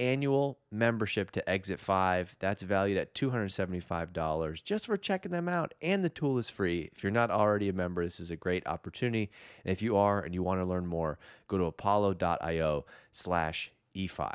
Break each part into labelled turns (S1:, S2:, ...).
S1: annual membership to Exit 5. That's valued at $275 just for checking them out. And the tool is free. If you're not already a member, this is a great opportunity. And if you are and you want to learn more, go to apollo.io slash E5.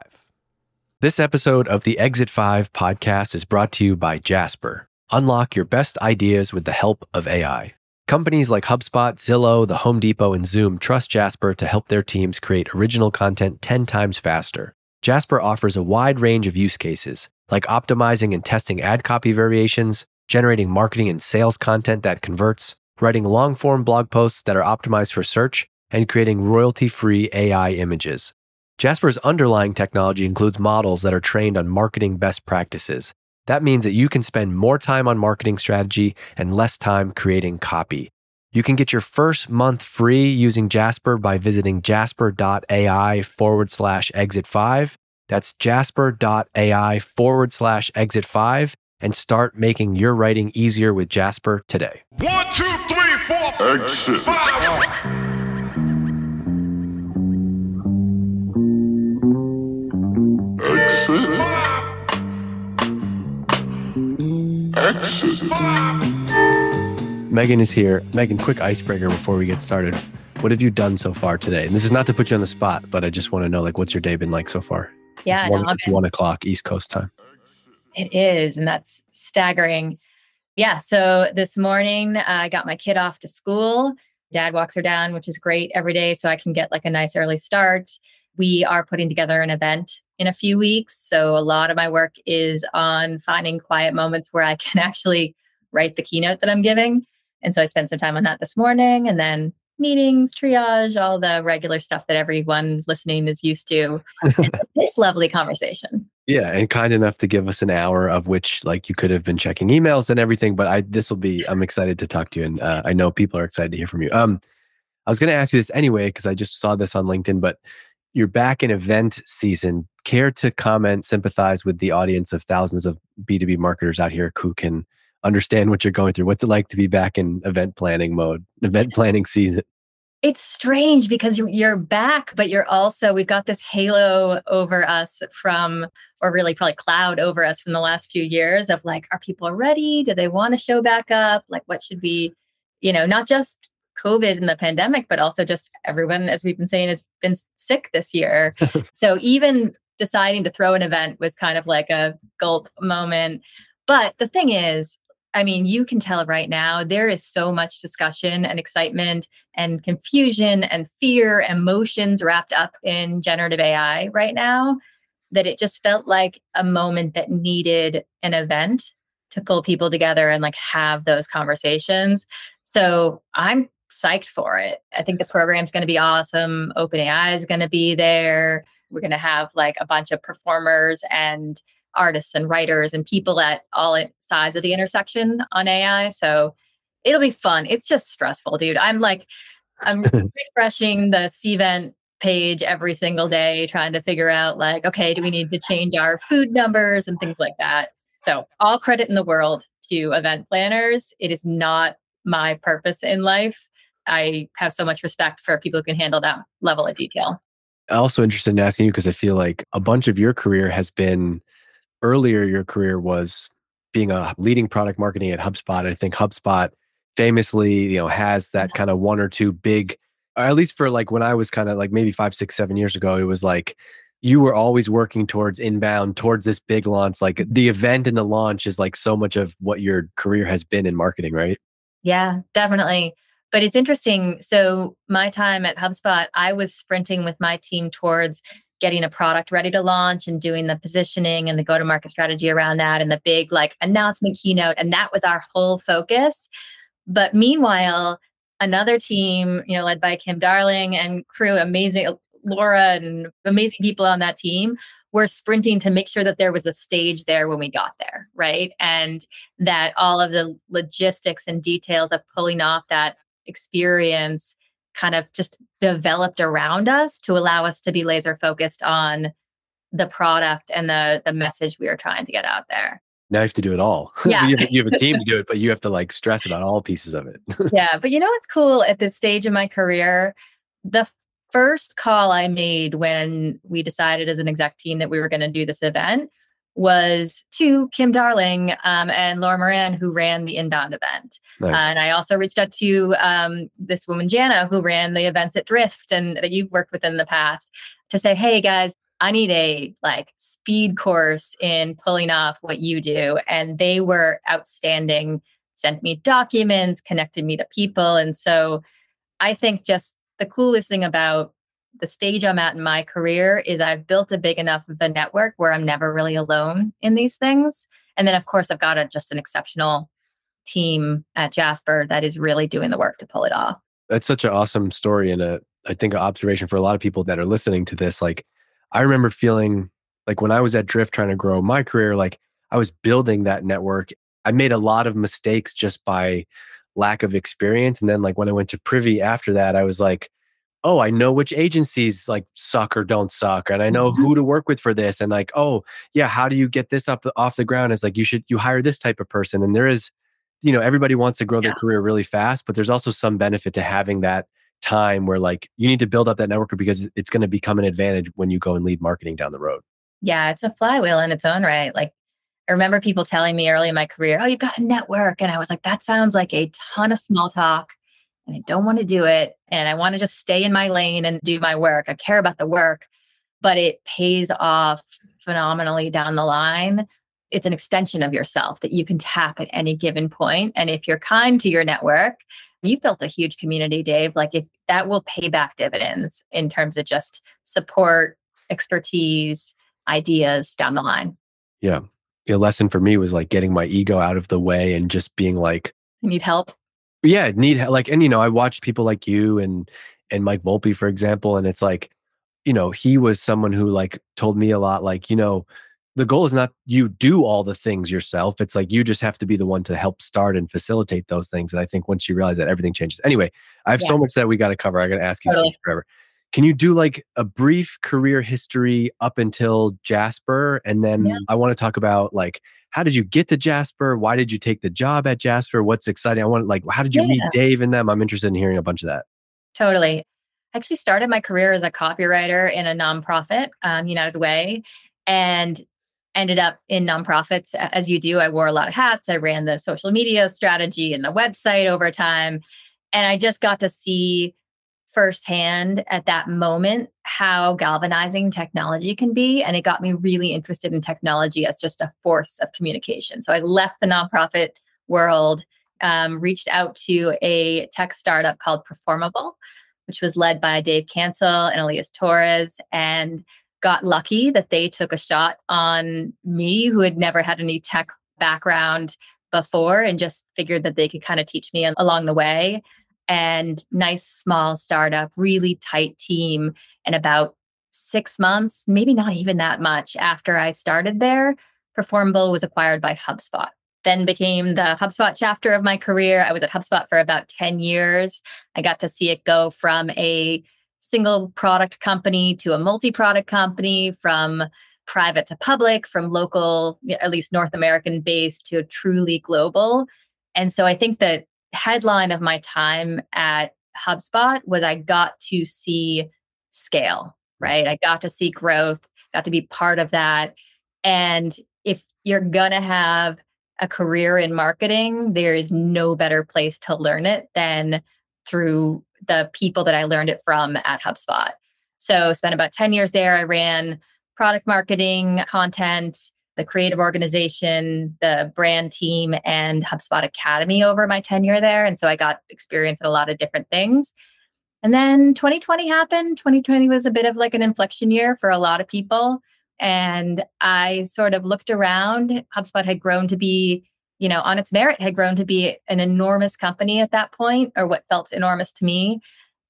S1: This episode of the Exit 5 podcast is brought to you by Jasper. Unlock your best ideas with the help of AI. Companies like HubSpot, Zillow, the Home Depot, and Zoom trust Jasper to help their teams create original content 10 times faster. Jasper offers a wide range of use cases, like optimizing and testing ad copy variations, generating marketing and sales content that converts, writing long form blog posts that are optimized for search, and creating royalty free AI images. Jasper's underlying technology includes models that are trained on marketing best practices. That means that you can spend more time on marketing strategy and less time creating copy. You can get your first month free using Jasper by visiting jasper.ai forward slash exit five. That's jasper.ai forward slash exit five and start making your writing easier with Jasper today.
S2: One, two, three, four,
S3: Exit.
S2: five.
S3: Exit. Exit.
S1: Meghan is here. Meghan, quick icebreaker before we get started. What have you done so far today? And this is not to put you on the spot, but I just want to know, like, what's your day been like so far?
S4: Yeah,
S1: it's one,
S4: no,
S1: it's one o'clock East Coast time.
S4: It is, and that's staggering. Yeah. So this morning, uh, I got my kid off to school. Dad walks her down, which is great every day. So I can get like a nice early start. We are putting together an event in a few weeks. So a lot of my work is on finding quiet moments where I can actually write the keynote that I'm giving. And so I spent some time on that this morning and then meetings, triage, all the regular stuff that everyone listening is used to. This lovely conversation.
S1: Yeah, and kind enough to give us an hour of which, like, you could have been checking emails and everything. But I, this will be. I'm excited to talk to you, and uh, I know people are excited to hear from you. Um, I was going to ask you this anyway because I just saw this on LinkedIn. But you're back in event season. Care to comment, sympathize with the audience of thousands of B2B marketers out here who can understand what you're going through? What's it like to be back in event planning mode, event planning season?
S4: it's strange because you're, you're back, but you're also, we've got this halo over us from, or really probably cloud over us from the last few years of like, are people ready? Do they want to show back up? Like, what should we, you know, not just COVID and the pandemic, but also just everyone, as we've been saying, has been sick this year. so even deciding to throw an event was kind of like a gulp moment. But the thing is, I mean, you can tell right now there is so much discussion and excitement and confusion and fear, emotions wrapped up in generative AI right now that it just felt like a moment that needed an event to pull people together and like have those conversations. So I'm psyched for it. I think the program's going to be awesome. OpenAI is going to be there. We're going to have like a bunch of performers and artists and writers and people at all sides of the intersection on AI. So it'll be fun. It's just stressful, dude. I'm like, I'm refreshing the Cvent page every single day, trying to figure out like, okay, do we need to change our food numbers and things like that? So all credit in the world to event planners. It is not my purpose in life. I have so much respect for people who can handle that level of detail.
S1: Also interested in asking you because I feel like a bunch of your career has been
S5: earlier your career was being a leading product marketing at HubSpot. I think HubSpot famously, you know, has that kind of one or two big, or at least for like when I was kind of like maybe five, six, seven years ago, it was like you were always working towards inbound, towards this big launch. Like the event and the launch is like so much of what your career has been in marketing, right?
S4: Yeah, definitely. But it's interesting. So, my time at HubSpot, I was sprinting with my team towards getting a product ready to launch and doing the positioning and the go to market strategy around that and the big like announcement keynote. And that was our whole focus. But meanwhile, another team, you know, led by Kim Darling and crew, amazing Laura and amazing people on that team were sprinting to make sure that there was a stage there when we got there, right? And that all of the logistics and details of pulling off that experience kind of just developed around us to allow us to be laser focused on the product and the the message we are trying to get out there.
S5: Now you have to do it all.
S4: Yeah.
S5: you, have, you have a team to do it, but you have to like stress about all pieces of it.
S4: yeah. But you know what's cool at this stage of my career? The first call I made when we decided as an exec team that we were going to do this event was to Kim Darling um, and Laura Moran, who ran the inbound event. Nice. Uh, and I also reached out to um, this woman, Jana, who ran the events at Drift and that you've worked with in the past to say, hey guys, I need a like speed course in pulling off what you do. And they were outstanding, sent me documents, connected me to people. And so I think just the coolest thing about the stage I'm at in my career is I've built a big enough of a network where I'm never really alone in these things. And then, of course, I've got a, just an exceptional team at Jasper that is really doing the work to pull it off.
S5: That's such an awesome story and a, I think, an observation for a lot of people that are listening to this. Like, I remember feeling like when I was at Drift trying to grow my career, like I was building that network. I made a lot of mistakes just by lack of experience. And then, like, when I went to Privy after that, I was like, oh, I know which agencies like suck or don't suck, and I know mm-hmm. who to work with for this. And like, oh, yeah, how do you get this up off the ground? It's like you should you hire this type of person. And there is, you know, everybody wants to grow yeah. their career really fast, but there's also some benefit to having that time where like you need to build up that network because it's going to become an advantage when you go and lead marketing down the road.
S4: Yeah, it's a flywheel in its own right. Like I remember people telling me early in my career, "Oh, you've got a network," and I was like, "That sounds like a ton of small talk." And I don't want to do it. And I want to just stay in my lane and do my work. I care about the work, but it pays off phenomenally down the line. It's an extension of yourself that you can tap at any given point. And if you're kind to your network, you've built a huge community, Dave. Like if that will pay back dividends in terms of just support, expertise, ideas down the line.
S5: Yeah. A lesson for me was like getting my ego out of the way and just being like,
S4: I need help
S5: yeah need like and you know i watched people like you and and mike volpe for example and it's like you know he was someone who like told me a lot like you know the goal is not you do all the things yourself it's like you just have to be the one to help start and facilitate those things and i think once you realize that everything changes anyway i have yeah. so much that we got to cover i got to ask you totally. forever can you do like a brief career history up until jasper and then yeah. i want to talk about like how did you get to Jasper? Why did you take the job at Jasper? What's exciting? I want like how did you yeah. meet Dave and them? I'm interested in hearing a bunch of that.
S4: Totally. I actually started my career as a copywriter in a nonprofit, um, United Way, and ended up in nonprofits as you do. I wore a lot of hats. I ran the social media strategy and the website over time. And I just got to see firsthand at that moment how galvanizing technology can be. And it got me really interested in technology as just a force of communication. So I left the nonprofit world, um, reached out to a tech startup called Performable, which was led by Dave Cancel and Elias Torres, and got lucky that they took a shot on me, who had never had any tech background before, and just figured that they could kind of teach me along the way and nice small startup, really tight team. And about six months, maybe not even that much after I started there, Performable was acquired by HubSpot. Then became the HubSpot chapter of my career. I was at HubSpot for about 10 years. I got to see it go from a single product company to a multi product company, from private to public, from local, at least North American based to truly global. And so I think that headline of my time at HubSpot was I got to see scale, mm. right? I got to see growth, got to be part of that. And if you're going to have a career in marketing, there is no better place to learn it than through the people that I learned it from at HubSpot. So, spent about 10 years there. I ran product marketing, content, the creative organization, the brand team, and HubSpot Academy over my tenure there. And so I got experience in a lot of different things. And then 2020 happened. 2020 was a bit of like an inflection year for a lot of people. And I sort of looked around. HubSpot had grown to be, you know, on its merit, had grown to be an enormous company at that point, or what felt enormous to me.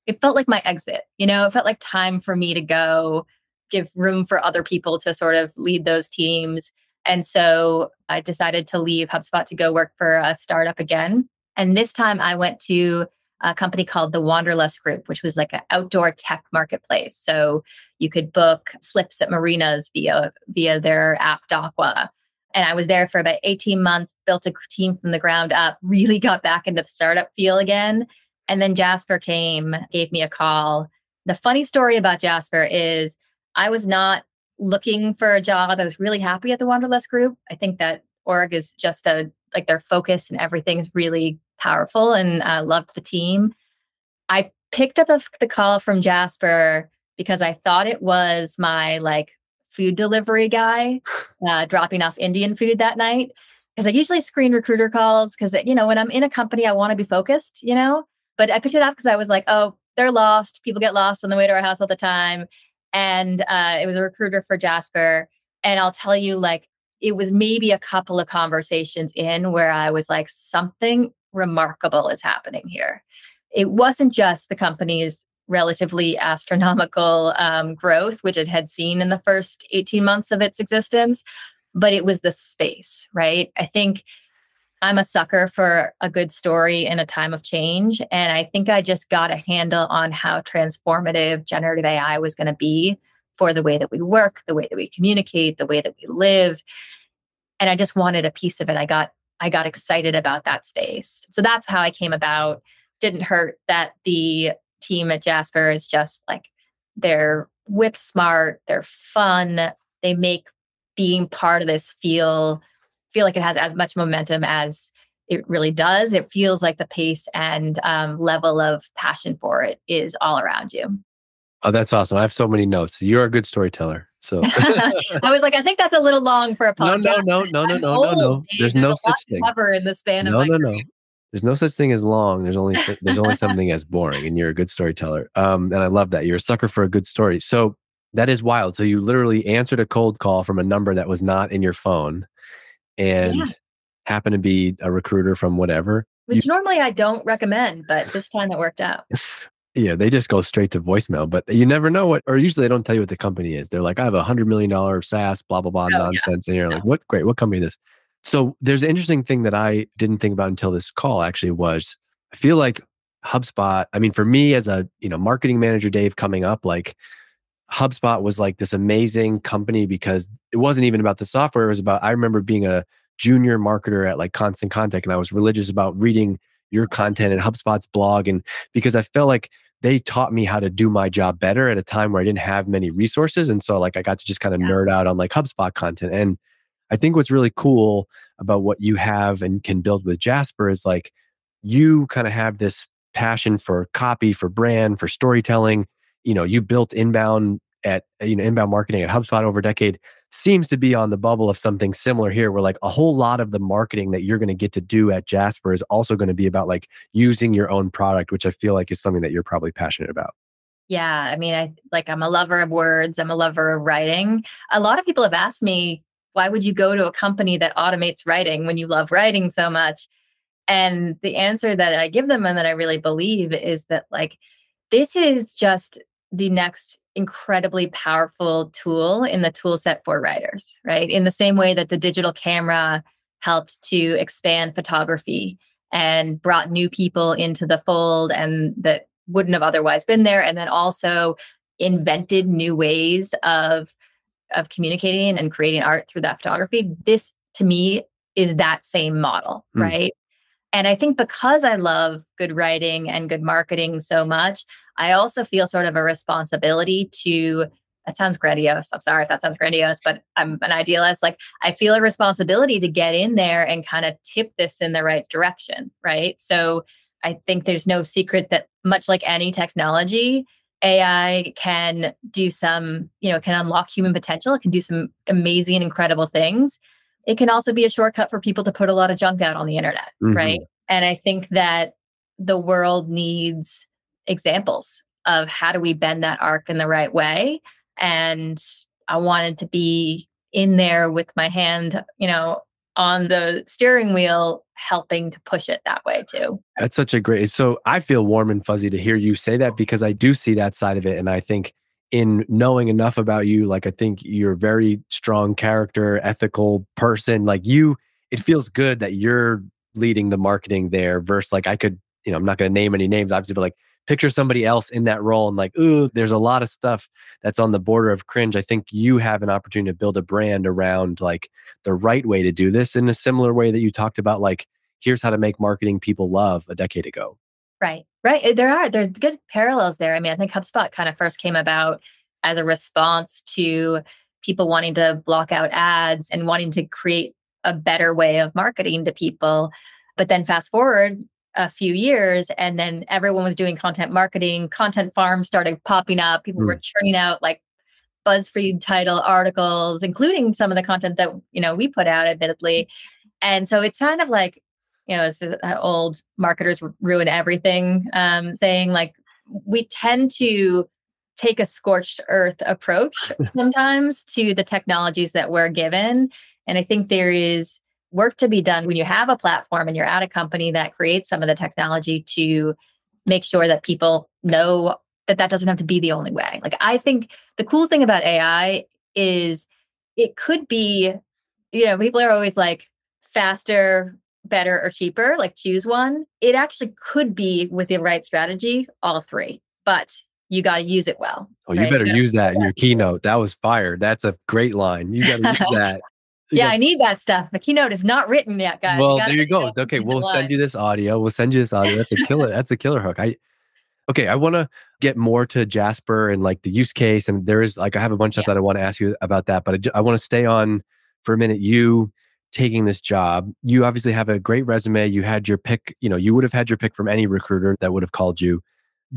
S4: It felt like my exit, you know, it felt like time for me to go give room for other people to sort of lead those teams. And so I decided to leave HubSpot to go work for a startup again. And this time I went to a company called the Wanderlust Group, which was like an outdoor tech marketplace. So you could book slips at marinas via via their app Dockwa. And I was there for about 18 months, built a team from the ground up, really got back into the startup feel again. And then Jasper came, gave me a call. The funny story about Jasper is I was not looking for a job. I was really happy at the Wanderlust Group. I think that org is just a like their focus and everything is really powerful, and I uh, loved the team. I picked up a, the call from Jasper because I thought it was my like food delivery guy uh, dropping off Indian food that night. Because I usually screen recruiter calls because you know when I'm in a company I want to be focused, you know. But I picked it up because I was like, oh, they're lost. People get lost on the way to our house all the time and uh, it was a recruiter for Jasper. And I'll tell you, like, it was maybe a couple of conversations in where I was like, something remarkable is happening here. It wasn't just the company's relatively astronomical um, growth, which it had seen in the first 18 months of its existence, but it was the space, right? I think I'm a sucker for a good story in a time of change. And I think I just got a handle on how transformative generative AI was going to be for the way that we work, the way that we communicate, the way that we live. And I just wanted a piece of it. I got I got excited about that space. So that's how I came about. Didn't hurt that the team at Jasper is just like they're whip smart, they're fun, they make being part of this feel feel like it has as much momentum as it really does. It feels like the pace and um, level of passion for it is all around you.
S5: Oh, that's awesome. I have so many notes. You're a good storyteller. So
S4: I was like, I think that's a little long for a podcast.
S5: No, no, no, no, no, no, no, no. There's, There's no such thing.
S4: Cover in the span
S5: no,
S4: of
S5: no, no, no. There's no such thing as long. There's only there's only something as boring, and you're a good storyteller. Um, and I love that. You're a sucker for a good story. So that is wild. So you literally answered a cold call from a number that was not in your phone and yeah. happen to be a recruiter from whatever.
S4: Which you, normally I don't recommend, but this time it worked out.
S5: yeah, they just go straight to voicemail, but you never know what, or usually they don't tell you what the company is. They're like, I have a hundred million dollar SaaS, blah, blah, blah, oh, nonsense. Yeah. And you're like, what? Great. What company is this? So there's an interesting thing that I didn't think about until this call actually was I feel like HubSpot, I mean, for me as a, you know, marketing manager, Dave coming up, like HubSpot was like this amazing company because it wasn't even about the software. It was about, I remember being a junior marketer at like Constant Contact and I was religious about reading your content and HubSpot's blog. And because I felt like they taught me how to do my job better at a time where I didn't have many resources. And so like I got to just kind of yeah. nerd out on like HubSpot content. And I think what's really cool about what you have and can build with Jasper is like you kind of have this passion for copy, for brand, for storytelling you know you built inbound at you know inbound marketing at HubSpot over a decade seems to be on the bubble of something similar here where like a whole lot of the marketing that you're going to get to do at Jasper is also going to be about like using your own product which I feel like is something that you're probably passionate about.
S4: Yeah, I mean I like I'm a lover of words, I'm a lover of writing. A lot of people have asked me why would you go to a company that automates writing when you love writing so much? And the answer that I give them and that I really believe is that like this is just the next incredibly powerful tool in the tool set for writers, right? In the same way that the digital camera helped to expand photography and brought new people into the fold and that wouldn't have otherwise been there and then also invented new ways of of communicating and creating art through that photography this to me is that same model mm. right and I think because I love good writing and good marketing so much, I also feel sort of a responsibility to that sounds grandiose. I'm sorry if that sounds grandiose, but I'm an idealist. Like I feel a responsibility to get in there and kind of tip this in the right direction. Right. So I think there's no secret that much like any technology, AI can do some, you know, can unlock human potential. It can do some amazing, incredible things. It can also be a shortcut for people to put a lot of junk out on the internet.
S5: Mhm.
S4: Right. And I think that the world needs examples of how do we bend that arc in the right way. And I wanted to be in there with my hand, you know, on the steering wheel, helping to push it that way too.
S5: That's such a great. So I feel warm and fuzzy to hear you say that because I do see that side of it, and I think in knowing enough about you, like I think you're a very strong character, ethical person. Like you, it feels good that you're leading the marketing there. Versus like I could, you know, I'm not going to name any names, obviously, but like picture somebody else in that role and like, ooh, there's a lot of stuff that's on the border of cringe. I think you have an opportunity to build a brand around like the right way to do this in a similar way that you talked about, like here's how to make marketing people love a decade ago.
S4: Right. Right. Uh, There are there's good parallels there. I mean, I think HubSpot kind of first came about as a response to people wanting to block out ads and wanting to create a better way of marketing to people. But then fast forward a few years and then everyone was doing content marketing, content farms started popping up. People
S5: Mm.
S4: were churning out like BuzzFeed title articles, including some of the content that you know we put out, admittedly. And so it's kind of like, you know, it's this uh, old marketers ruin everything, um, saying like we tend to take a scorched earth approach sometimes to the technologies that we're given. And I think there is work to be done when you have a platform and you're at a company that creates some of the technology to make sure that people know that that doesn't have to be the only way. Like I think the cool thing about AI is it could be, you know, people are always like faster, better, or cheaper, like choose one. It actually could be with the right strategy, all three, but you got to use it well.
S5: Oh, you better
S4: gotta-
S5: use that in your keynote. That was fire. That's a great line. You got to use that.
S4: Yeah, I need that stuff. The keynote is not written yet, guys.
S5: well, there you go. Okay, we'll send you this audio. We'll send you this audio. That's a killer. That's a killer hook. I okay. I want to get more to Jasper and like the use case, and there is like I have a bunch of stuff that I want to ask you about that, but I, I want to stay on for a minute. You taking this job, you obviously have a great resume. You had your pick. You know, you would have had your pick from any recruiter that would have called you.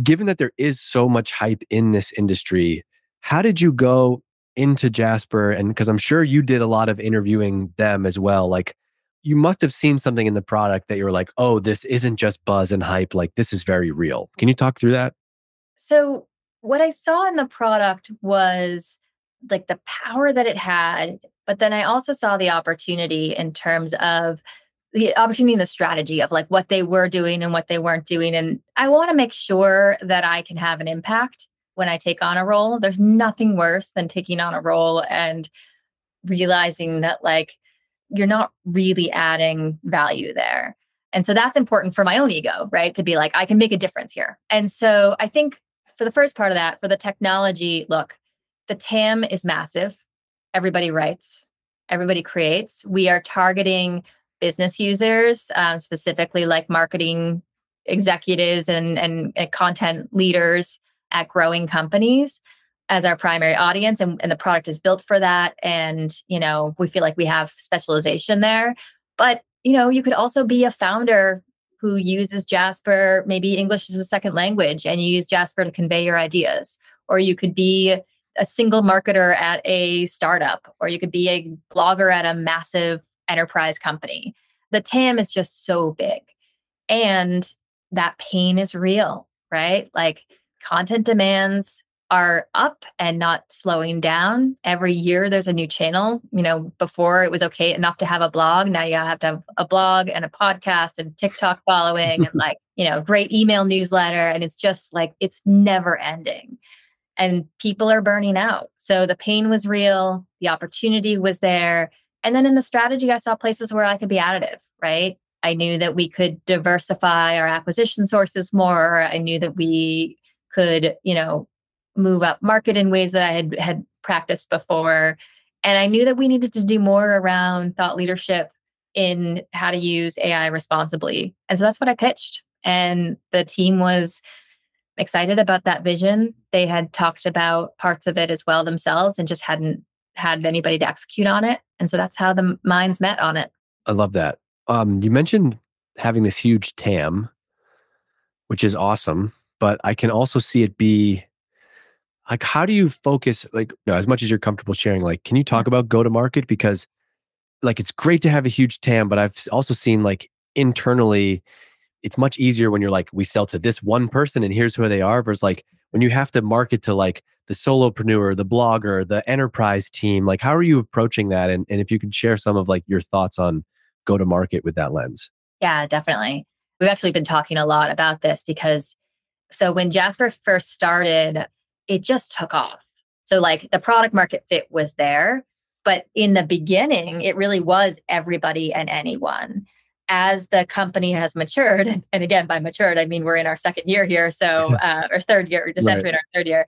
S5: Given that there is so much hype in this industry, how did you go into Jasper? And because I'm sure you did a lot of interviewing them as well, like you must have seen something in the product that you're like, oh, this isn't just buzz and hype. Like this is very real. Can you talk through that?
S4: So what I saw in the product was like the power that it had, but then I also saw the opportunity in terms of the opportunity and the strategy of like what they were doing and what they weren't doing. And I want to make sure that I can have an impact when I take on a role. There's nothing worse than taking on a role and realizing that like you're not really adding value there. And so that's important for my own ego, right? To be like, I can make a difference here. And so I think for the first part of that, for the technology, look, the TAM is massive. Everybody writes, everybody creates. We are targeting business users, um, specifically like marketing executives and, and, and content leaders at growing companies as our primary audience and, and the product is built for that and you know we feel like we have specialization there but you know you could also be a founder who uses jasper maybe english is a second language and you use jasper to convey your ideas or you could be a single marketer at a startup or you could be a blogger at a massive enterprise company the tam is just so big and that pain is real right like content demands are up and not slowing down. Every year there's a new channel. You know, before it was okay enough to have a blog. Now you have to have a blog and a podcast and TikTok following and like, you know, great email newsletter. And it's just like, it's never ending. And people are burning out. So the pain was real, the opportunity was there. And then in the strategy, I saw places where I could be additive, right? I knew that we could diversify our acquisition sources more. I knew that we could, you know, move up market in ways that I had had practiced before. And I knew that we needed to do more around thought leadership in how to use AI responsibly. And so that's what I pitched. And the team was excited about that vision. They had talked about parts of it as well themselves and just hadn't had anybody to execute on it. And so that's how the minds met on it.
S5: I love that. Um, you mentioned having this huge TAM, which is awesome, but I can also see it be like, how do you focus? Like, you know, as much as you're comfortable sharing, like, can you talk about go to market? Because, like, it's great to have a huge TAM, but I've also seen like internally, it's much easier when you're like, we sell to this one person and here's who they are, versus like when you have to market to like the solopreneur, the blogger, the enterprise team. Like, how are you approaching that? And, and if you could share some of like your thoughts on go to market with that lens.
S4: Yeah, definitely. We've actually been talking a lot about this because so when Jasper first started, it just took off. So, like, the product market fit was there. But in the beginning, it really was everybody and anyone. As the company has matured, and again, by matured, I mean we're in our second year here, so uh, or third year, just right. entering our third year.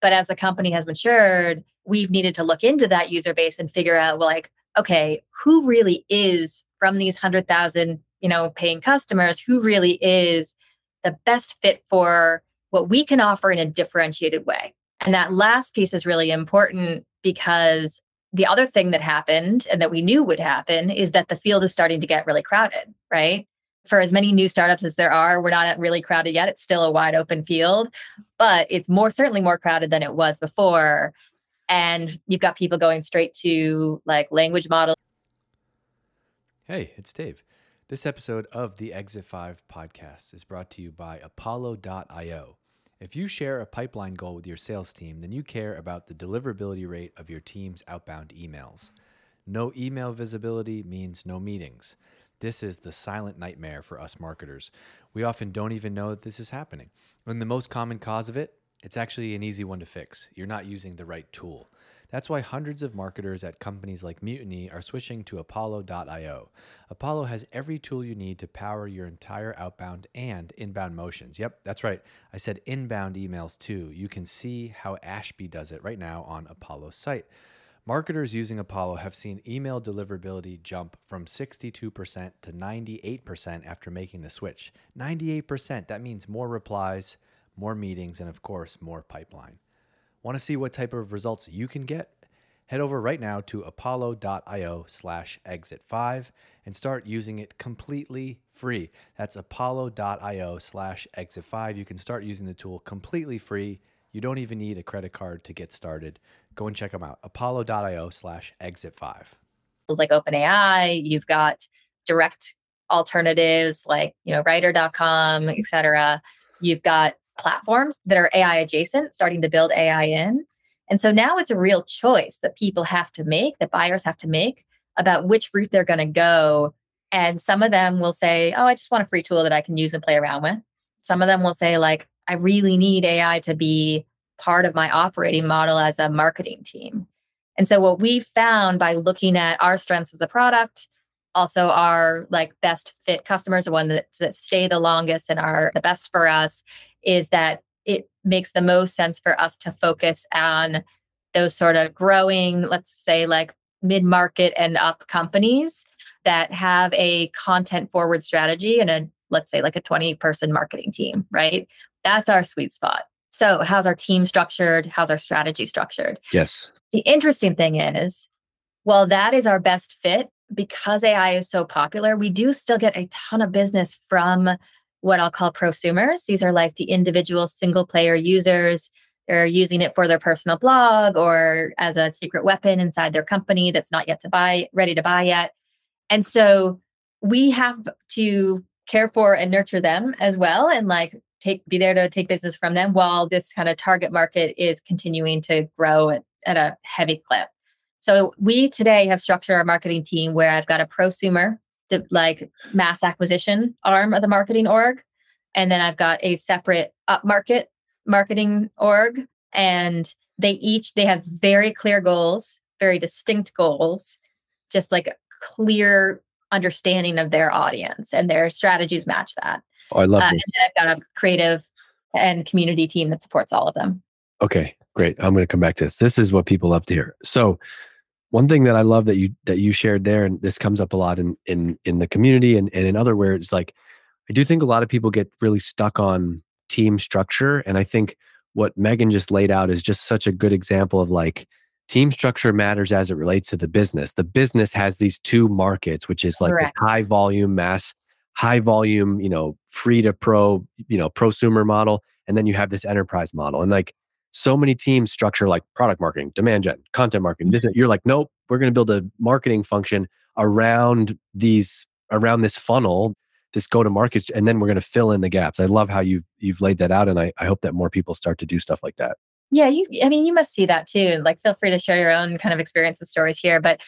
S4: But as the company has matured, we've needed to look into that user base and figure out, well, like, okay, who really is from these 100,000, you know, paying customers, who really is the best fit for what we can offer in a differentiated way. And that last piece is really important because the other thing that happened and that we knew would happen is that the field is starting to get really crowded, right? For as many new startups as there are, we're not really crowded yet. It's still a wide open field, but it's more certainly more crowded than it was before. And you've got people going straight to like language models.
S1: Hey, it's Dave. This episode of the Exit 5 podcast is brought to you by Apollo.io. If you share a pipeline goal with your sales team, then you care about the deliverability rate of your team's outbound emails. No email visibility means no meetings. This is the silent nightmare for us marketers. We often don't even know that this is happening. And the most common cause of it, it's actually an easy one to fix. You're not using the right tool. That's why hundreds of marketers at companies like Mutiny are switching to Apollo.io. Apollo has every tool you need to power your entire outbound and inbound motions. Yep, that's right. I said inbound emails too. You can see how Ashby does it right now on Apollo's site. Marketers using Apollo have seen email deliverability jump from 62% to 98% after making the switch. 98%, that means more replies, more meetings, and of course, more pipeline. Want to see what type of results you can get? Head over right now to apollo.io slash exit5 and start using it completely free. That's apollo.io slash exit5. You can start using the tool completely free. You don't even need a credit card to get started. Go and check them out. apollo.io slash exit5.
S4: Like OpenAI, you've got direct alternatives like, you know, writer.com, et cetera. You've got platforms that are AI adjacent, starting to build AI in. And so now it's a real choice that people have to make, that buyers have to make about which route they're going to go. And some of them will say, Oh, I just want a free tool that I can use and play around with. Some of them will say, like, I really need AI to be part of my operating model as a marketing team. And so what we found by looking at our strengths as a product, also our like best fit customers, the ones that, that stay the longest and are the best for us, is that it makes the most sense for us to focus on those sort of growing, let's say like mid market and up companies that have a content forward strategy and a, let's say like a 20 person marketing team, right? That's our sweet spot. So, how's our team structured? How's our strategy structured?
S5: Yes.
S4: The interesting thing is, well, that is our best fit because AI is so popular, we do still get a ton of business from what I'll call prosumers. These are like the individual single player users. They're using it for their personal blog or as a secret weapon inside their company that's not yet to buy, ready to buy yet. And so we have to care for and nurture them as well and like take be there to take business from them while this kind of target market is continuing to grow at, at a heavy clip. So we today have structured our marketing team where I've got a prosumer the like mass acquisition arm of the marketing org. And then I've got a separate upmarket marketing org. And they each they have very clear goals, very distinct goals, just like a clear understanding of their audience and their strategies match that.
S5: Oh, I love uh,
S4: And I've got a creative and community team that supports all of them.
S5: Okay, great. I'm going to come back to this. This is what people love to hear. So one thing that I love that you that you shared there, and this comes up a lot in in in the community and, and in other words, like I do think a lot of people get really stuck on team structure. And I think what Meghan just laid out is just such a good example of like team structure matters as it relates to the business. The business has these two markets, which is like
S4: Correct.
S5: this high volume, mass, high volume, you know, free to pro, you know, prosumer model. And then you have this enterprise model. And like so many teams structure like product marketing, demand gen, content marketing. This- mm-hmm. You're like, nope, we're going to build a marketing function around these, around this funnel, this go to market, and then we're going to fill in the gaps. I love how you've you've laid that out, and I, I hope that more people start to do stuff like that.
S4: Yeah, you I mean you must see that too. Like feel free to share your own kind of experience and stories here, but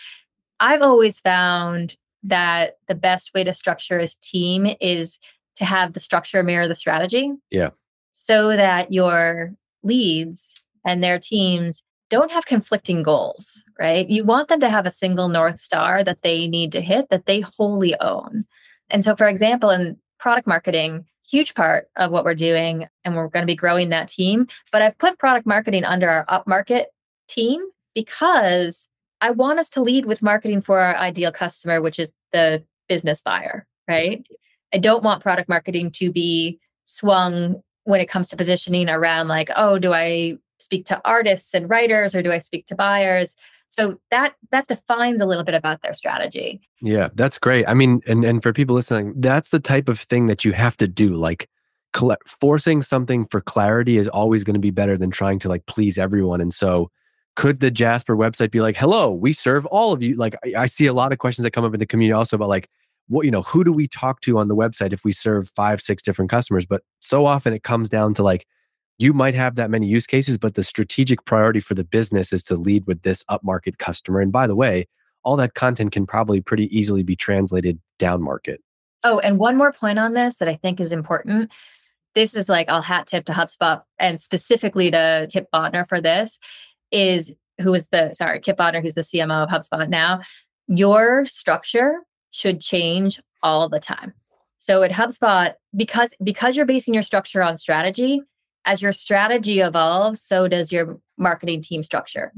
S4: I've always found that the best way to structure a team is to have the structure mirror the strategy.
S5: Yeah.
S4: So that your leads and their teams don't have conflicting goals, right? You want them to have a single north star that they need to hit that they wholly own. And so for example in product marketing, huge part of what we're doing and we're going to be growing that team but I've put product marketing under our upmarket team because I want us to lead with marketing for our ideal customer, which is the business buyer, right? I don't want product marketing to be swung when it comes to positioning around like, oh, do I speak to artists and writers or do I speak to buyers? So that that defines a little bit about their strategy.
S5: Yeah, that's great. I mean, and and for people listening, that's the type of thing that you have to do. Like, colle- forcing something for clarity is always going to be better than trying to like please everyone. And so, could the Jasper website be like, "Hello, we serve all of you"? Like, I, I see a lot of questions that come up in the community also about like, what you know, who do we talk to on the website if we serve five, six different customers? But so often it comes down to like, you might have that many use cases, but the strategic priority for the business is to lead with this upmarket customer. And by the way, all that content can probably pretty easily be translated down market.
S4: Oh, and one more point on this that I think is important. This is like I'll hat tip to HubSpot and specifically to Kip Bodnar for this is who is the sorry, Kip Bodnar, who's the CMO of HubSpot now. Your structure should change all the time. So at HubSpot, because because you're basing your structure on strategy, as your strategy evolves, so does your marketing team structure.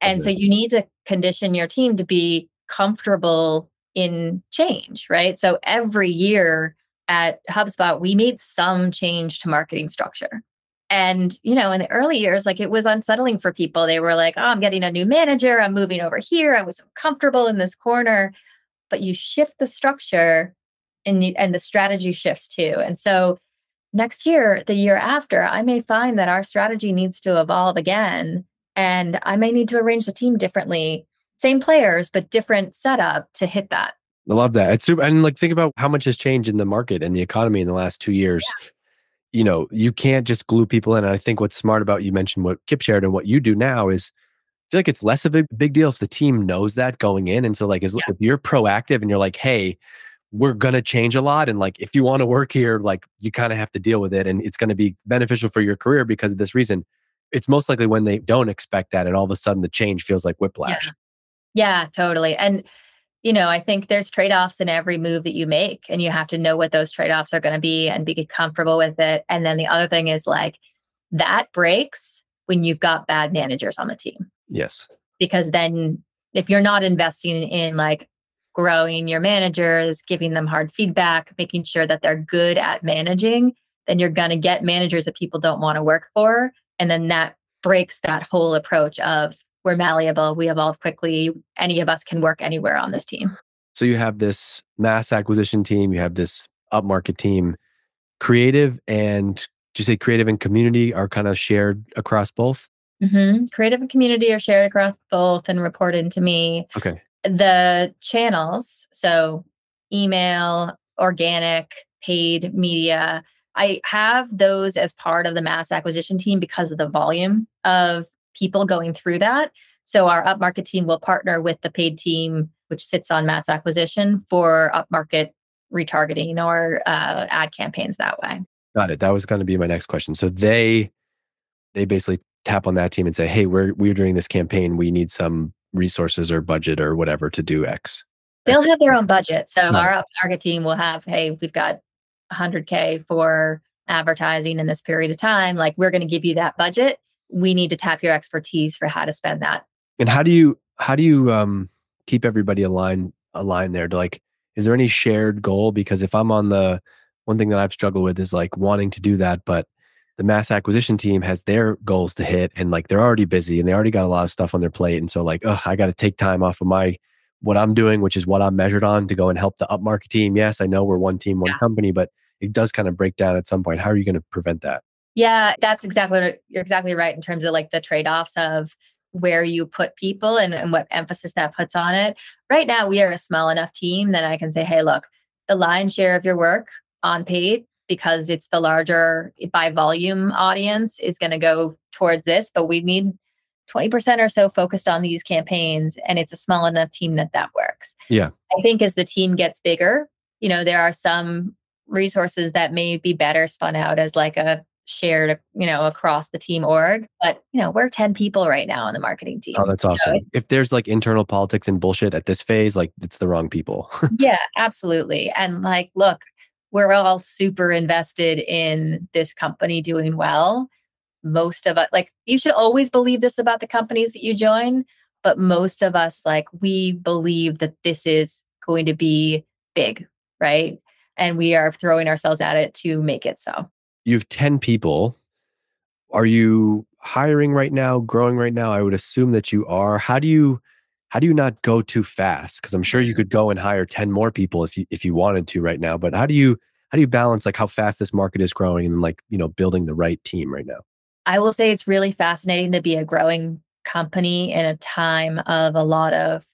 S4: And so you need to condition your team to be comfortable in change, right? So every year at HubSpot, we made some change to marketing structure. And, you know, in the early years, like it was unsettling for people. They were like, oh, I'm getting a new manager. I'm moving over here. I was so comfortable in this corner. But you shift the structure and, you, and the strategy shifts too. And so next year, the year after, I may find that our strategy needs to evolve again. And I may need to arrange the team differently. Same players, but different setup to hit that.
S5: I love that. It's super, and like think about how much has changed in the market and the economy in the last two years. You know, you can't just glue people in. And I think what's smart about you mentioned what Kip shared and what you do now is feel like it's less of a big deal if the team knows that going in. And so like as,
S4: Yeah.
S5: if you're proactive and you're like, hey, we're gonna change a lot. And like if you want to work here, like you kind of have to deal with it. And it's gonna be beneficial for your career because of this reason. It's most likely when they don't expect that and all of a sudden the change feels like whiplash.
S4: Yeah, totally. And you know, I think there's trade-offs in every move that you make and you have to know what those trade-offs are going to be and be comfortable with it. And then the other thing is like that breaks when you've got bad managers on the team
S5: Yes.
S4: because then if you're not investing in like growing your managers, giving them hard feedback, making sure that they're good at managing, then you're going to get managers that people don't want to work for. And then that breaks that whole approach of we're malleable, we evolve quickly, any of us can work anywhere on this team.
S5: So you have this mass acquisition team, you have this upmarket team, creative and did you say creative and community are kind of shared across both?
S4: Mhm. Creative and community are shared across both and report into me.
S5: Okay.
S4: the channels so email organic paid media i have those as part of the mass acquisition team because of the volume of people going through that so our upmarket team will partner with the paid team which sits on mass acquisition for upmarket retargeting or uh, ad campaigns that way
S5: Got it. That was going to be my next question. So they they basically tap on that team and say, "Hey, we're we're doing this campaign. We need some resources or budget or whatever to do X."
S4: they'll have their own budget so
S5: Right.
S4: our upmarket team will have hey we've got 100k for advertising in this period of time like we're going to give you that budget we need to tap your expertise for how to spend that
S5: And how do you how do you um keep everybody aligned aligned there? To like, is there any shared goal? Because if I'm on the one thing that I've struggled with is like wanting to do that, but the mass acquisition team has their goals to hit and like they're already busy and they already got a lot of stuff on their plate. And so like, ugh, I got to take time off of my what I'm doing, which is what I'm measured on to go and help the upmarket team. Yes, I know we're one team, one
S4: Yeah.
S5: company, but it does kind of break down at some point. How are you going to prevent that?
S4: Yeah, that's exactly what you're exactly right in terms of like the trade-offs of where you put people and, and what emphasis that puts on it. Right now, we are a small enough team that I can say, hey, look, the lion's share of your work on paid because it's the larger eh, by volume audience is going to go towards this, but we need 20% or so focused on these campaigns and it's a small enough team that that works.
S5: Yeah.
S4: I think as the team gets bigger, you know, there are some resources that may be better spun out as like a shared, you know, across the team org. But, you know, we're 10 people right now on the marketing team.
S5: Oh, that's
S4: So
S5: awesome. if there's like internal politics and bullshit at this phase, like it's the wrong people.
S4: yeah, absolutely. And like, look, we're all super invested in this company doing well. Most of us, like, you should always believe this about the companies that you join. But most of us, like, we believe that this is going to be big, right? And we are throwing ourselves at it to make it so.
S5: you have 10 people. Are you hiring right now, growing right now? I would assume that you are. How do you how do you not go too fast? Because I'm sure you mm-hmm. could go and hire 10 more people if you if you wanted to right now. But how do you how do you balance like how fast this market is growing and like, you know, building the right team right now?
S4: I will say it's really fascinating to be a growing company in a time of a lot of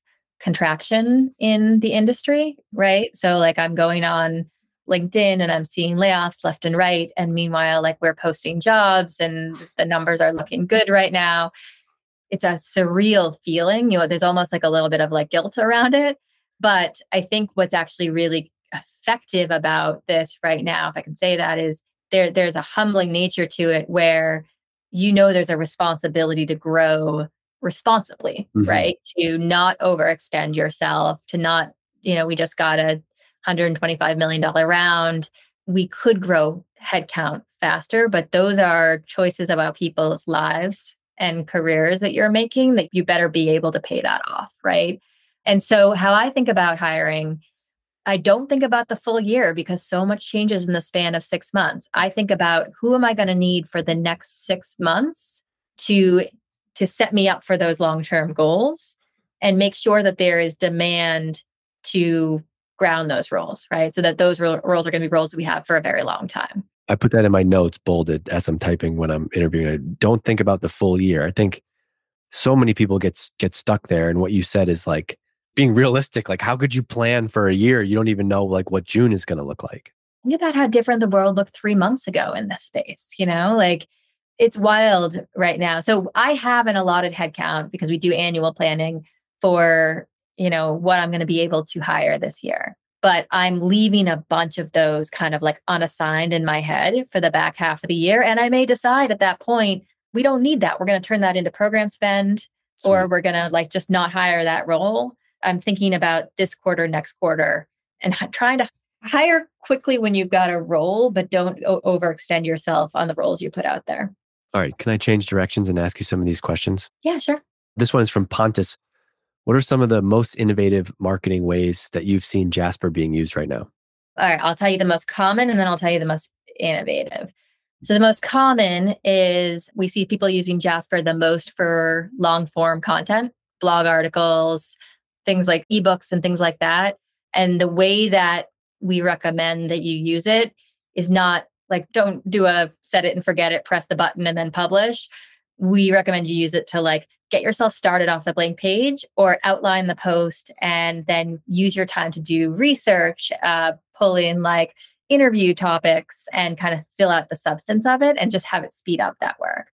S4: contraction in the industry, right? So, like, I'm going on LinkedIn and I'm seeing layoffs left and right. And meanwhile, like, we're posting jobs and the numbers are looking good right now. It's a surreal feeling. You know, there's almost like a little bit of like guilt around it. But I think what's actually really effective about this right now, if I can say that, is there there's a humbling nature to it where you know there's a responsibility to grow responsibly,
S5: Mhm.
S4: right? To not overextend yourself, to not, you know, we just got a $125 million round. We could grow headcount faster, but those are choices about people's lives and careers that you're making that you better be able to pay that off, right? And so, how I think about hiring, I don't think about the full year because so much changes in the span of six months. I think about who am I going to need for the next six months to to set me up for those long term goals and make sure that there is demand to ground those roles, right? So that those ro- roles are going to be roles that we have for a very long time.
S5: I put that in my notes bolded as I'm typing when I'm interviewing. I don't think about the full year. I think so many people get get stuck there and what you said is like being realistic like how could you plan for a year you don't even know like what June is going to look like.
S4: think about how different the world looked three months ago in this space. You know, like it's wild right now. So I have an allotted headcount because we do annual planning for, you know, what I'm going to be able to hire this year. But I'm leaving a bunch of those kind of like unassigned in my head for the back half of the year. And I may decide at that point, we don't need that. We're going to turn that into program spend or we're going to like just not hire that role. I'm thinking about this quarter, next quarter, and trying to hire quickly when you've got a role, but don't o- overextend yourself on the roles you put out there.
S5: All right, can I change directions and ask you some of these questions?
S4: Yeah, sure.
S5: This one is from Pontus. What are some of the most innovative marketing ways that you've seen Jasper being used right now?
S4: All right, I'll tell you the most common and then I'll tell you the most innovative. So, the most common is we see people using Jasper the most for long form content, blog articles, things like ebooks and things like that. And the way that we recommend that you use it is not like don't do a set it and forget it, press the button and then publish. We recommend you use it to like get yourself started off the blank page or outline the post and then use your time to do research, uh, pull in like interview topics and kind of fill out the substance of it and just have it speed up that work.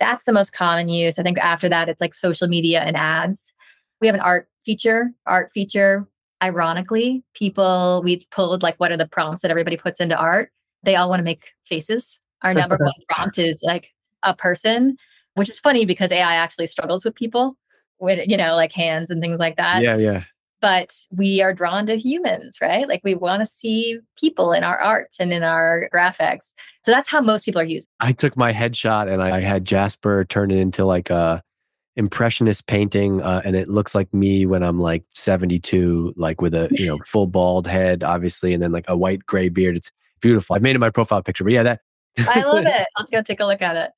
S4: That's the most common use. I think after that, it's like social media and ads. We have an art feature, art feature. Ironically, people, we pulled like what are the prompts that everybody puts into art? They all want to make faces. Our number one prompt is like a person, which is funny because AI actually struggles with people with, you know, like hands and things like that
S5: yeah, yeah.
S4: but we are drawn to humans, right? Like we want to see people in our art and in our graphics. So that's how most people are using.
S5: I took my headshot and I had Jasper turn it into like a impressionist painting, uh, and it looks like me when I'm like 72, like with a you know full bald head, obviously, and then like a white gray beard. It's beautiful. I've made it my profile picture, but yeah, that
S4: I love it. Let's go take a look at it.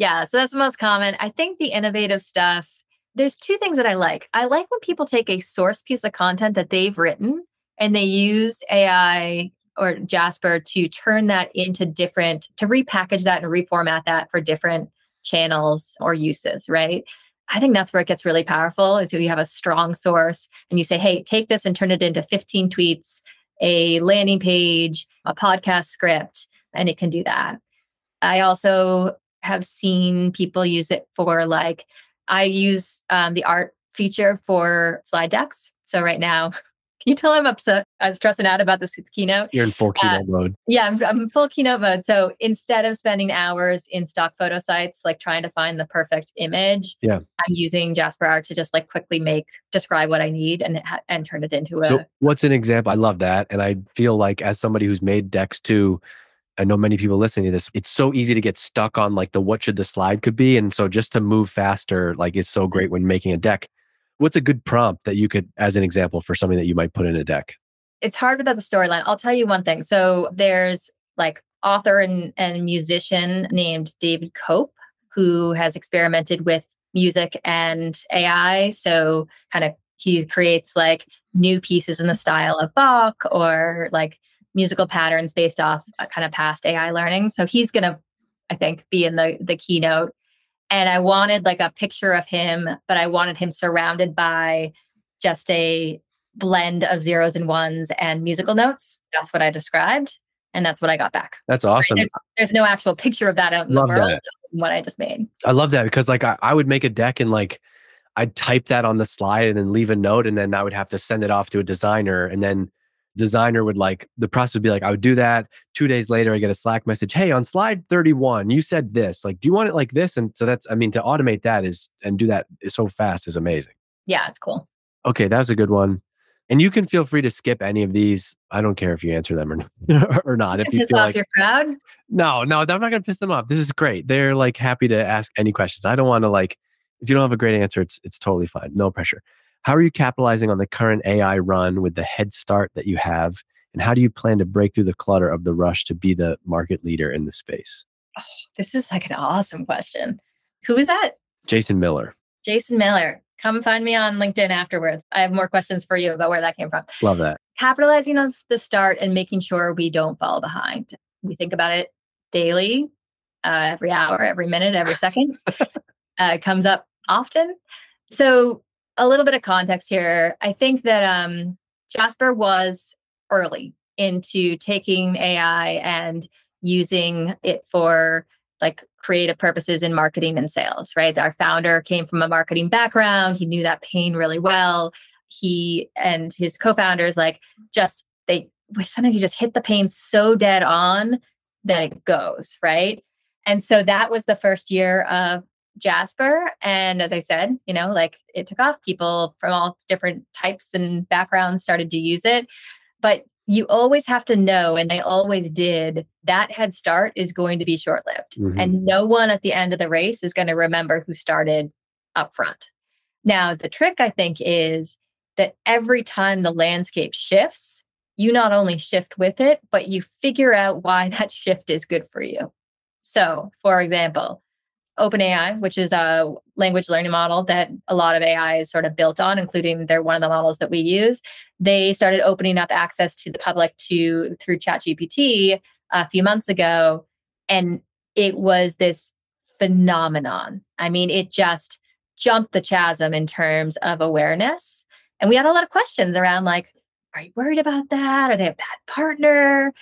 S4: Yeah, so that's the most common. I think the innovative stuff, there's two things that I like. I like when people take a source piece of content that they've written and they use AI or Jasper to turn that into different, to repackage that and reformat that for different channels or uses, right? I think that's where it gets really powerful is you have a strong source and you say, hey, take this and turn it into 15 tweets, a landing page, a podcast script, and it can do that. I also have seen people use it for like, I use um, the art feature for slide decks. So right now, Can you tell I'm upset? I was stressing out about this keynote.
S5: You're in full
S4: Uh,
S5: keynote mode.
S4: Yeah, I'm, I'm in full keynote mode. So instead of spending hours in stock photo sites, like trying to find the perfect image,
S5: Yeah.
S4: I'm using Jasper Art to just like quickly make, describe what I need and and turn it into a.
S5: So, what's an example? I love that. And I feel like, as somebody who's made decks too, I know many people listening to this, it's so easy to get stuck on like the what should the slide could be. And so, just to move faster, like, is so great when making a deck. What's a good prompt that you could, as an example, for something that you might put in a deck?
S4: it's hard without the storyline. I'll tell you one thing. So there's like author and, and musician named David Cope who has experimented with music and AI. So kind of he creates like new pieces in the style of Bach or like musical patterns based off uh, kind of past AI learning. So he's gonna, I think, be in the the keynote. And I wanted like a picture of him, but I wanted him surrounded by just a blend of zeros and ones and musical notes. That's what I described. And that's what I got back.
S5: That's awesome.
S4: There's, there's no actual picture of that out in
S5: Love
S4: the world.
S5: that.
S4: What I just made.
S5: I love that because like I, I would make a deck and like I'd type that on the slide and then leave a note and then I would have to send it off to a designer and then designer would like the process would be like I would do that two days later I get a Slack message hey on slide 31 you said this like do you want it like this and so that's I mean to automate that is and do that is so fast is amazing
S4: Yeah, it's cool.
S5: okay that was a good one and you can feel free to skip any of these I don't care if you answer them or not, or not if you
S4: Piss
S5: feel
S4: off
S5: like
S4: your crowd.
S5: no, no, I'm not going to piss them off. This is great. They're like happy to ask any questions. I don't want to like, if you don't have a great answer, it's it's totally fine. No pressure. How are you capitalizing on the current AI run with the head start that you have? And how do you plan to break through the clutter of the rush to be the market leader in the space?
S4: This is like an awesome question. Who is that?
S5: Jason Miller.
S4: Jason Miller. Come find me on LinkedIn afterwards. I have more questions for you about where that came from.
S5: Love that.
S4: capitalizing on the start and making sure we don't fall behind. We think about it daily, uh, every hour, every minute, every second. uh, it comes up often. So, a little bit of context here. I think that um, Jasper was early into taking AI and using it for like creative purposes in marketing and sales, right? Our founder came from a marketing background. He knew that pain really well. He and his co-founders like just they sometimes you just hit the pain so dead on that it goes, right? And so that was the first year of Jasper. And as I said, you know, like it took off. People from all different types and backgrounds started to use it. But you always have to know, and they always did, that head start is going to be short lived.
S5: Mhm.
S4: And no one at the end of the race is going to remember who started up front. Now, the trick, I think, is that every time the landscape shifts, you not only shift with it, but you figure out why that shift is good for you. So, for example, OpenAI, which is a language learning model that a lot of AI is sort of built on, including they're one of the models that we use. They started opening up access to the public to through ChatGPT a few months ago, and it was this phenomenon. I mean, it just jumped the chasm in terms of awareness. And we had a lot of questions around like, are you worried about that? Are they a bad partner?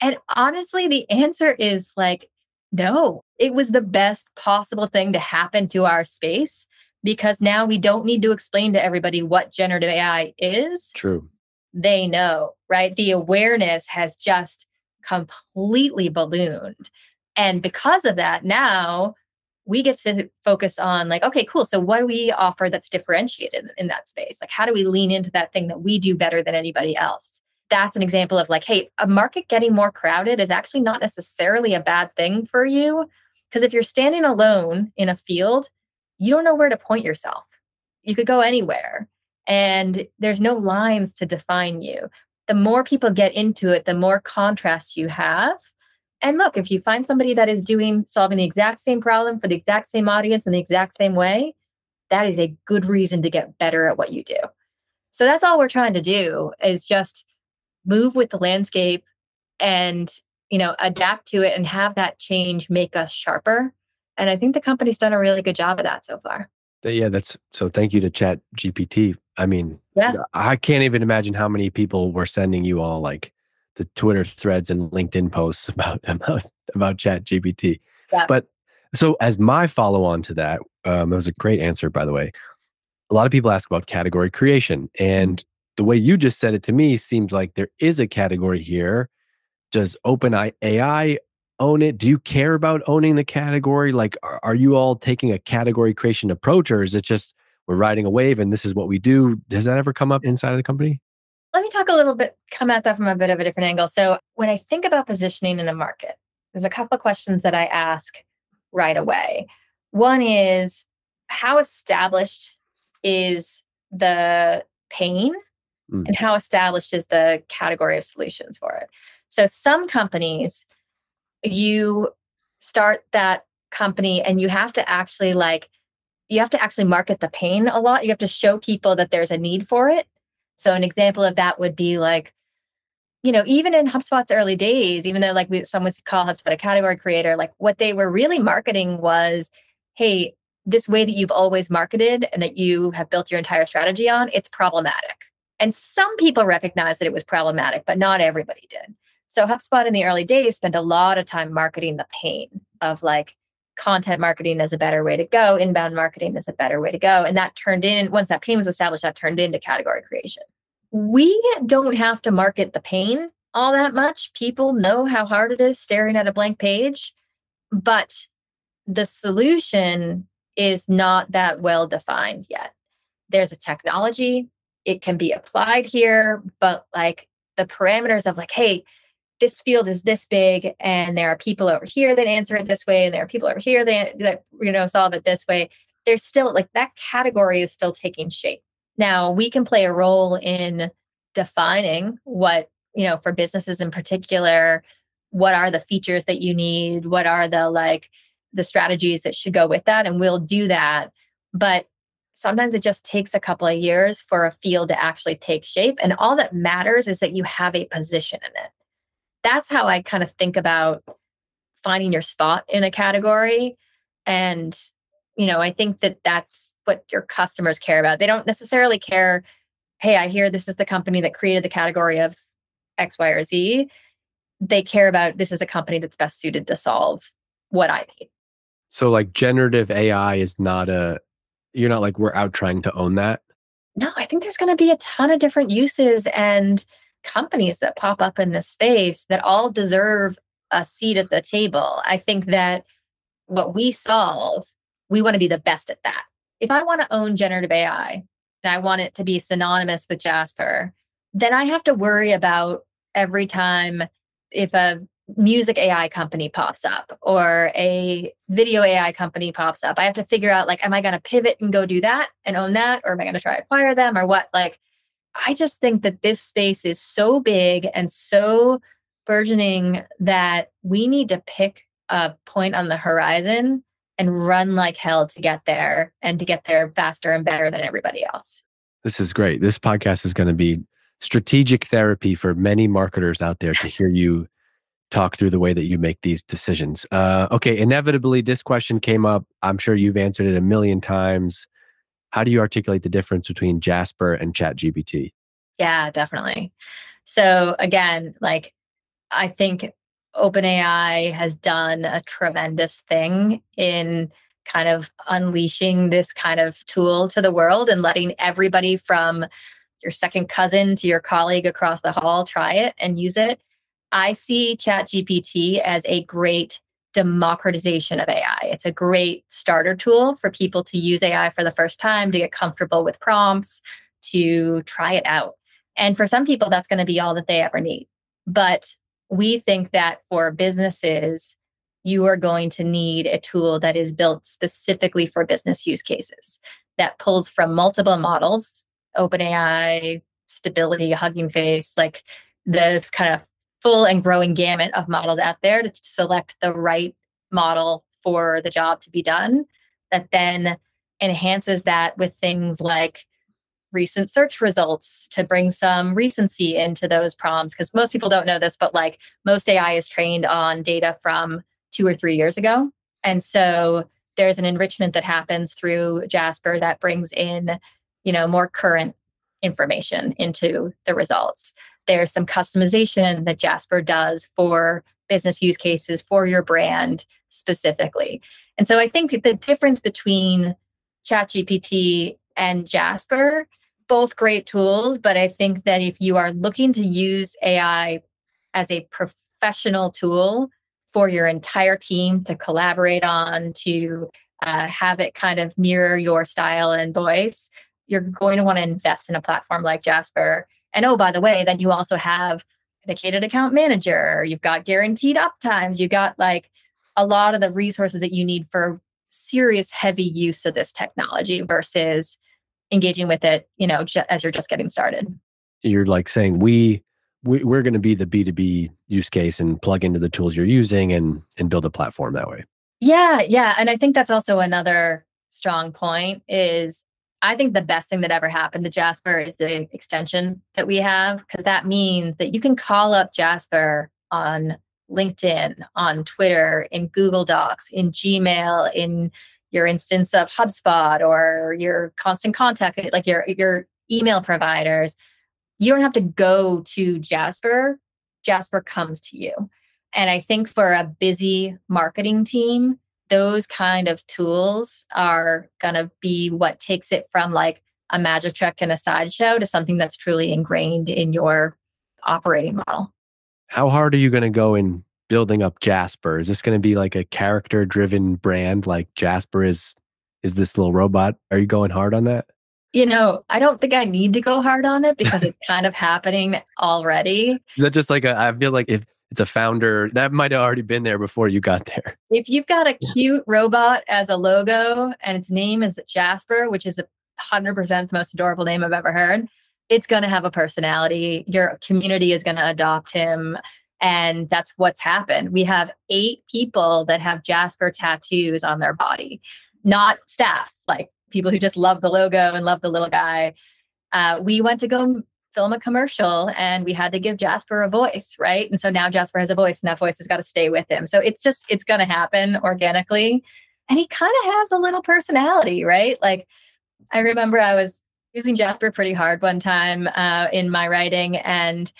S4: And honestly, the answer is like, no, it was the best possible thing to happen to our space because now we don't need to explain to everybody what generative AI is.
S5: True.
S4: They know, right? The awareness has just completely ballooned. And because of that, now we get to focus on like, okay, cool. So what do we offer that's differentiated in, in that space? Like, how do we lean into that thing that we do better than anybody else? That's an example of like, hey, a market getting more crowded is actually not necessarily a bad thing for you. Because if you're standing alone in a field, you don't know where to point yourself. You could go anywhere and there's no lines to define you. The more people get into it, the more contrast you have. And look, if you find somebody that is doing solving the exact same problem for the exact same audience in the exact same way, that is a good reason to get better at what you do. So that's all we're trying to do is just move with the landscape and you know adapt to it and have that change make us sharper. And I think the company's done a really good job of that so far.
S5: Yeah, that's so. Thank you to Chat GPT. I mean,
S4: Yeah.
S5: I can't even imagine how many people were sending you all like the Twitter threads and LinkedIn posts about about about Chat GPT.
S4: Yeah.
S5: But so as my follow on to that, um, it was a great answer, by the way. A lot of people ask about category creation, and the way you just said it to me seems like there is a category here. Does OpenAI AI own it? Do you care about owning the category? Like, are, are you all taking a category creation approach, or is it just we're riding a wave and this is what we do? Does that ever come up inside of the company?
S4: Let me talk a little bit, come at that from a bit of a different angle. So, when I think about positioning in a market, there's a couple of questions that I ask right away. One is how established is the pain
S5: Mm.
S4: and how established is the category of solutions for it? So, some companies, you start that company and you have to actually like, you have to actually market the pain a lot. You have to show people that there's a need for it. So an example of that would be like, you know, even in HubSpot's early days, even though like we some would call HubSpot a category creator, like what they were really marketing was, hey, this way that you've always marketed and that you have built your entire strategy on, it's problematic. And some people recognized that it was problematic, but not everybody did. So HubSpot in the early days spent a lot of time marketing the pain of like content marketing is a better way to go, inbound marketing is a better way to go. And that turned in, once that pain was established, that turned into category creation. We don't have to market the pain all that much. People know how hard it is staring at a blank page, but the solution is not that well defined yet. There's a technology, it can be applied here, but like the parameters of like, hey, this field is this big and there are people over here that answer it this way and there are people over here that, that you know solve it this way there's still like that category is still taking shape. Now we can play a role in defining what you know for businesses in particular what are the features that you need what are the like the strategies that should go with that and we'll do that. But sometimes it just takes a couple of years for a field to actually take shape and all that matters is that you have a position in it that's how I kind of think about finding your spot in a category. And, you know, I think that that's what your customers care about. They don't necessarily care, hey, I hear this is the company that created the category of X, Y, or Z. They care about this is a company that's best suited to solve what I need.
S5: So, like, generative AI is not a, you're not like, we're out trying to own that.
S4: No, I think there's going to be a ton of different uses and companies that pop up in this space that all deserve a seat at the table. I think that what we solve, we want to be the best at that. If I want to own generative AI and I want it to be synonymous with Jasper, then I have to worry about every time if a music AI company pops up or a video AI company pops up. I have to figure out like, am I going to pivot and go do that and own that? Or am I going to try acquire them or what? Like, I just think that this space is so big and so burgeoning that we need to pick a point on the horizon and run like hell to get there and to get there faster and better than everybody else.
S5: This is great. This podcast is going to be strategic therapy for many marketers out there to hear you talk through the way that you make these decisions. Uh, okay, inevitably, this question came up. I'm sure you've answered it a million times. How do you articulate the difference between Jasper and ChatGPT?
S4: Yeah, definitely. So again, like I think OpenAI has done a tremendous thing in kind of unleashing this kind of tool to the world and letting everybody from your second cousin to your colleague across the hall try it and use it. I see ChatGPT as a great democratization of AI. It's a great starter tool for people to use AI for the first time, to get comfortable with prompts, to try it out. And for some people, that's going to be all that they ever need. But we think that for businesses, you are going to need a tool that is built specifically for business use cases that pulls from multiple models, OpenAI, stability, hugging face, like the kind of full and growing gamut of models out there to select the right model for the job to be done that then enhances that with things like recent search results to bring some recency into those prompts because most people don't know this but like most ai is trained on data from two or three years ago. And so there's an enrichment that happens through jasper that brings in you know more current information into the results there's some customization that jasper does for business use cases for your brand specifically and so i think the difference between chatgpt and jasper both great tools, but I think that if you are looking to use AI as a professional tool for your entire team to collaborate on, to uh, have it kind of mirror your style and voice, you're going to want to invest in a platform like Jasper. And oh, by the way, then you also have dedicated account manager, you've got guaranteed uptimes, you got like a lot of the resources that you need for serious heavy use of this technology versus engaging with it, you know, ju- as you're just getting started.
S5: You're like saying we, we we're going to be the B2B use case and plug into the tools you're using and and build a platform that way.
S4: Yeah, yeah, and I think that's also another strong point is I think the best thing that ever happened to Jasper is the extension that we have because that means that you can call up Jasper on LinkedIn, on Twitter, in Google Docs, in Gmail, in your instance of HubSpot or your constant contact, like your your email providers, you don't have to go to Jasper. Jasper comes to you. And I think for a busy marketing team, those kind of tools are going to be what takes it from like a magic trick and a sideshow to something that's truly ingrained in your operating model.
S5: How hard are you going to go in building up Jasper? Is this going to be like a character driven brand like Jasper is is this little robot? Are you going hard on that?
S4: You know, I don't think I need to go hard on it because it's kind of happening already.
S5: Is that just like a I feel like if it's a founder that might have already been there before you got there.
S4: If you've got a cute robot as a logo and its name is Jasper, which is a 100% the most adorable name I've ever heard, it's going to have a personality. Your community is going to adopt him. And that's what's happened. We have eight people that have Jasper tattoos on their body, not staff, like people who just love the logo and love the little guy. Uh, we went to go film a commercial and we had to give Jasper a voice, right? And so now Jasper has a voice and that voice has got to stay with him. So it's just, it's going to happen organically. And he kind of has a little personality, right? Like I remember I was using Jasper pretty hard one time uh, in my writing and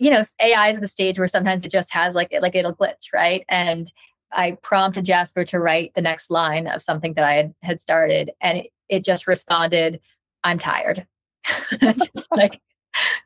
S4: you know, AI is at the stage where sometimes it just has like like it'll glitch, right? And I prompted Jasper to write the next line of something that I had, had started, and it, it just responded, "I'm tired." just like,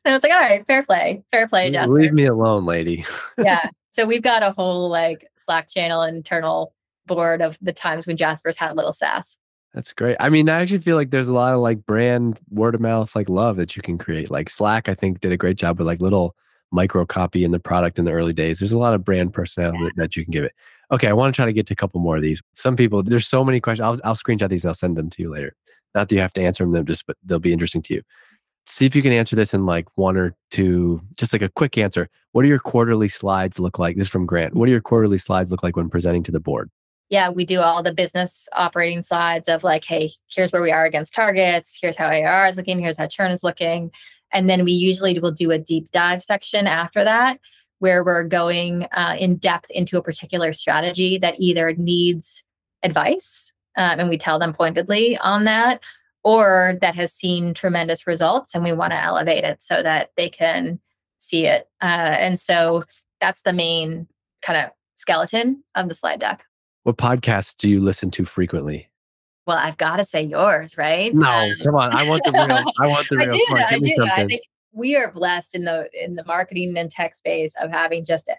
S4: and I was like, "All right, fair play, fair play, Jasper.
S5: Leave me alone, lady."
S4: yeah. So we've got a whole like Slack channel internal board of the times when Jasper's had a little sass.
S5: That's great. I mean, I actually feel like there's a lot of like brand word of mouth like love that you can create. Like Slack, I think did a great job with like little micro copy in the product in the early days. There's a lot of brand personality yeah. that, you can give it. Okay, I want to try to get to a couple more of these. Some people, there's so many questions. I'll, I'll screenshot these and I'll send them to you later. Not that you have to answer them, just but they'll be interesting to you. See if you can answer this in like one or two, just like a quick answer. What do your quarterly slides look like? This is from Grant. What do your quarterly slides look like when presenting to the board?
S4: yeah, we do all the business operating slides of like, hey, here's where we are against targets. Here's how AR is looking. Here's how churn is looking. And then we usually will do a deep dive section after that where we're going uh, in depth into a particular strategy that either needs advice, um, and we tell them pointedly on that, or that has seen tremendous results and we want to elevate it so that they can see it. Uh, and so that's the main kind of skeleton of the slide deck.
S5: What podcasts do you listen to frequently?
S4: Well, I've got to say yours, right?
S5: No, um, come on. I want the real. I want the real. I
S4: do. I do. I think we are blessed in the in the marketing and tech space of having just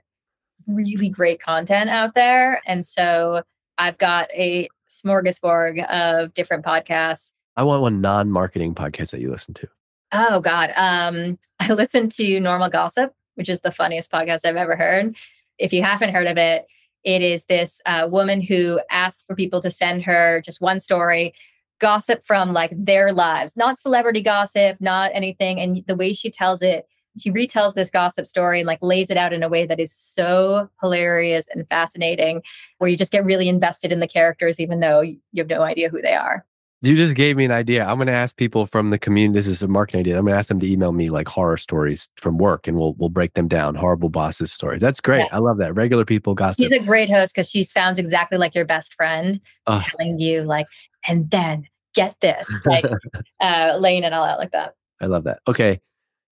S4: really great content out there, and so I've got a smorgasbord of different podcasts.
S5: I want one non-marketing podcast that you listen to.
S4: Oh God, um, I listen to Normal Gossip, which is the funniest podcast I've ever heard. If you haven't heard of it, it is this uh, woman who asks for people to send her just one story, gossip from like their lives, not celebrity gossip, not anything. And the way she tells it she retells this gossip story and like lays it out in a way that is so hilarious and fascinating, where you just get really invested in the characters, even though you have no idea who they are.
S5: You just gave me an idea. I'm going to ask people from the community. This is a marketing idea. I'm going to ask them to email me like horror stories from work, and we'll we'll break them down. Horrible bosses stories. That's great.
S4: Yeah.
S5: I love that. Regular people gossip.
S4: She's a great host because she sounds exactly like your best friend,
S5: Ugh.
S4: telling you like, and then get this, like uh, laying it all out like that.
S5: I love that. Okay.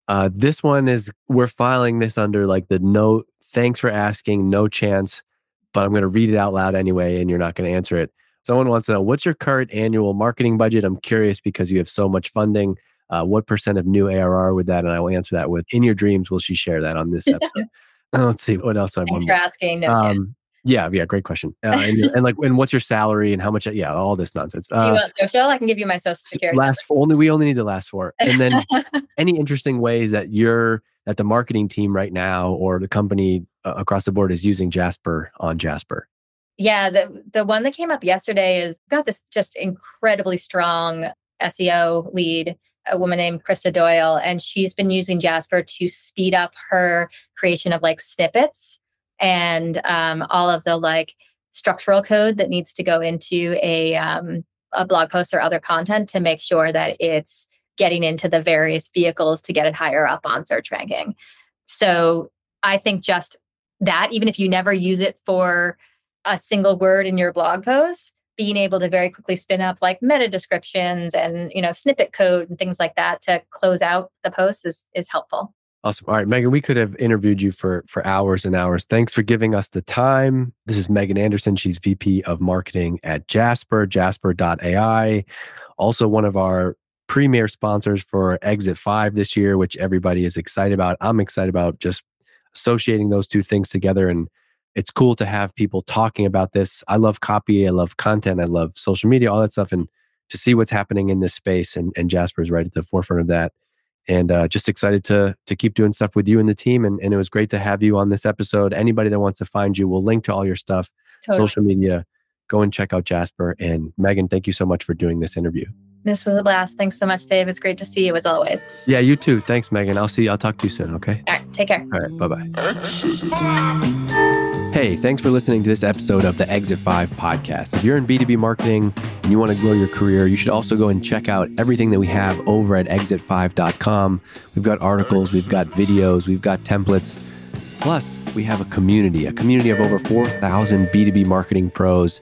S5: Uh, this one is we're filing this under like the no thanks for asking, no chance, but I'm going to read it out loud anyway, and you're not going to answer it. Someone wants to know what's your current annual marketing budget? I'm curious because you have so much funding. Uh, what percent of new ARR with that? And I will answer that with in your dreams. Will she share that on this episode? Uh, Let's see what else I
S4: Thanks for asking. No.
S5: Um, yeah, yeah, great question. Uh, and, and like, and what's your salary and how much? Yeah, all this nonsense.
S4: Do you
S5: Uh,
S4: want social? I can give you my social security.
S5: last four, only we only need the last four, and then any interesting ways that you're that the marketing team right now or the company uh, across the board is using Jasper on Jasper.
S4: Yeah, the the one that came up yesterday is got this just incredibly strong SEO lead, a woman named Krista Doyle, and she's been using Jasper to speed up her creation of like snippets and um, all of the like structural code that needs to go into a um, a blog post or other content to make sure that it's getting into the various vehicles to get it higher up on search ranking. So I think just that, even if you never use it for a single word in your blog post being able to very quickly spin up like meta descriptions and you know snippet code and things like that to close out the post is is helpful
S5: Awesome. All right, Meghan, we could have interviewed you for for hours and hours. Thanks for giving us the time. This is Meghan Anderson. She's VP of Marketing at Jasper, jasper.ai. Also one of our premier sponsors for Exit 5 this year, which everybody is excited about. I'm excited about just associating those two things together and it's cool to have people talking about this. I love copy, I love content, I love social media, all that stuff and to see what's happening in this space and and Jasper's right at the forefront of that and uh, just excited to to keep doing stuff with you and the team. And, and it was great to have you on this episode. Anybody that wants to find you, we'll link to all your stuff,
S4: totally.
S5: social media. Go and check out Jasper. And Meghan, thank you so much for doing this interview.
S4: this was a blast thanks so much dave it's great to see you as always
S5: Yeah, you too. Thanks, Meghan. I'll see. you. I'll talk to you soon. Okay.
S4: all right take care
S5: All right. Bye bye. Hey, thanks for listening to this episode of the Exit 5 podcast. If you're in B2B marketing and you want to grow your career, you should also go and check out everything that we have over at exit5.com. We've got articles, we've got videos, we've got templates. Plus, we have a community, a community of over 4,000 B2B marketing pros.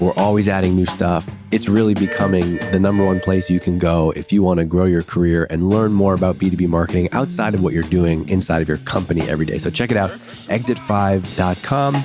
S5: We're always adding new stuff. It's really becoming the number one place you can go if you want to grow your career and learn more about B2B marketing outside of what you're doing inside of your company every day. So check it out, exit5.com.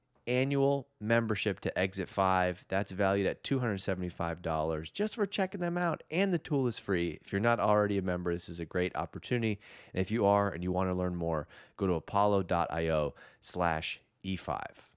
S1: annual membership to Exit 5. That's valued at $275 just for checking them out. And the tool is free. If you're not already a member, this is a great opportunity. And if you are and you want to learn more, go to apollo.io slash E5.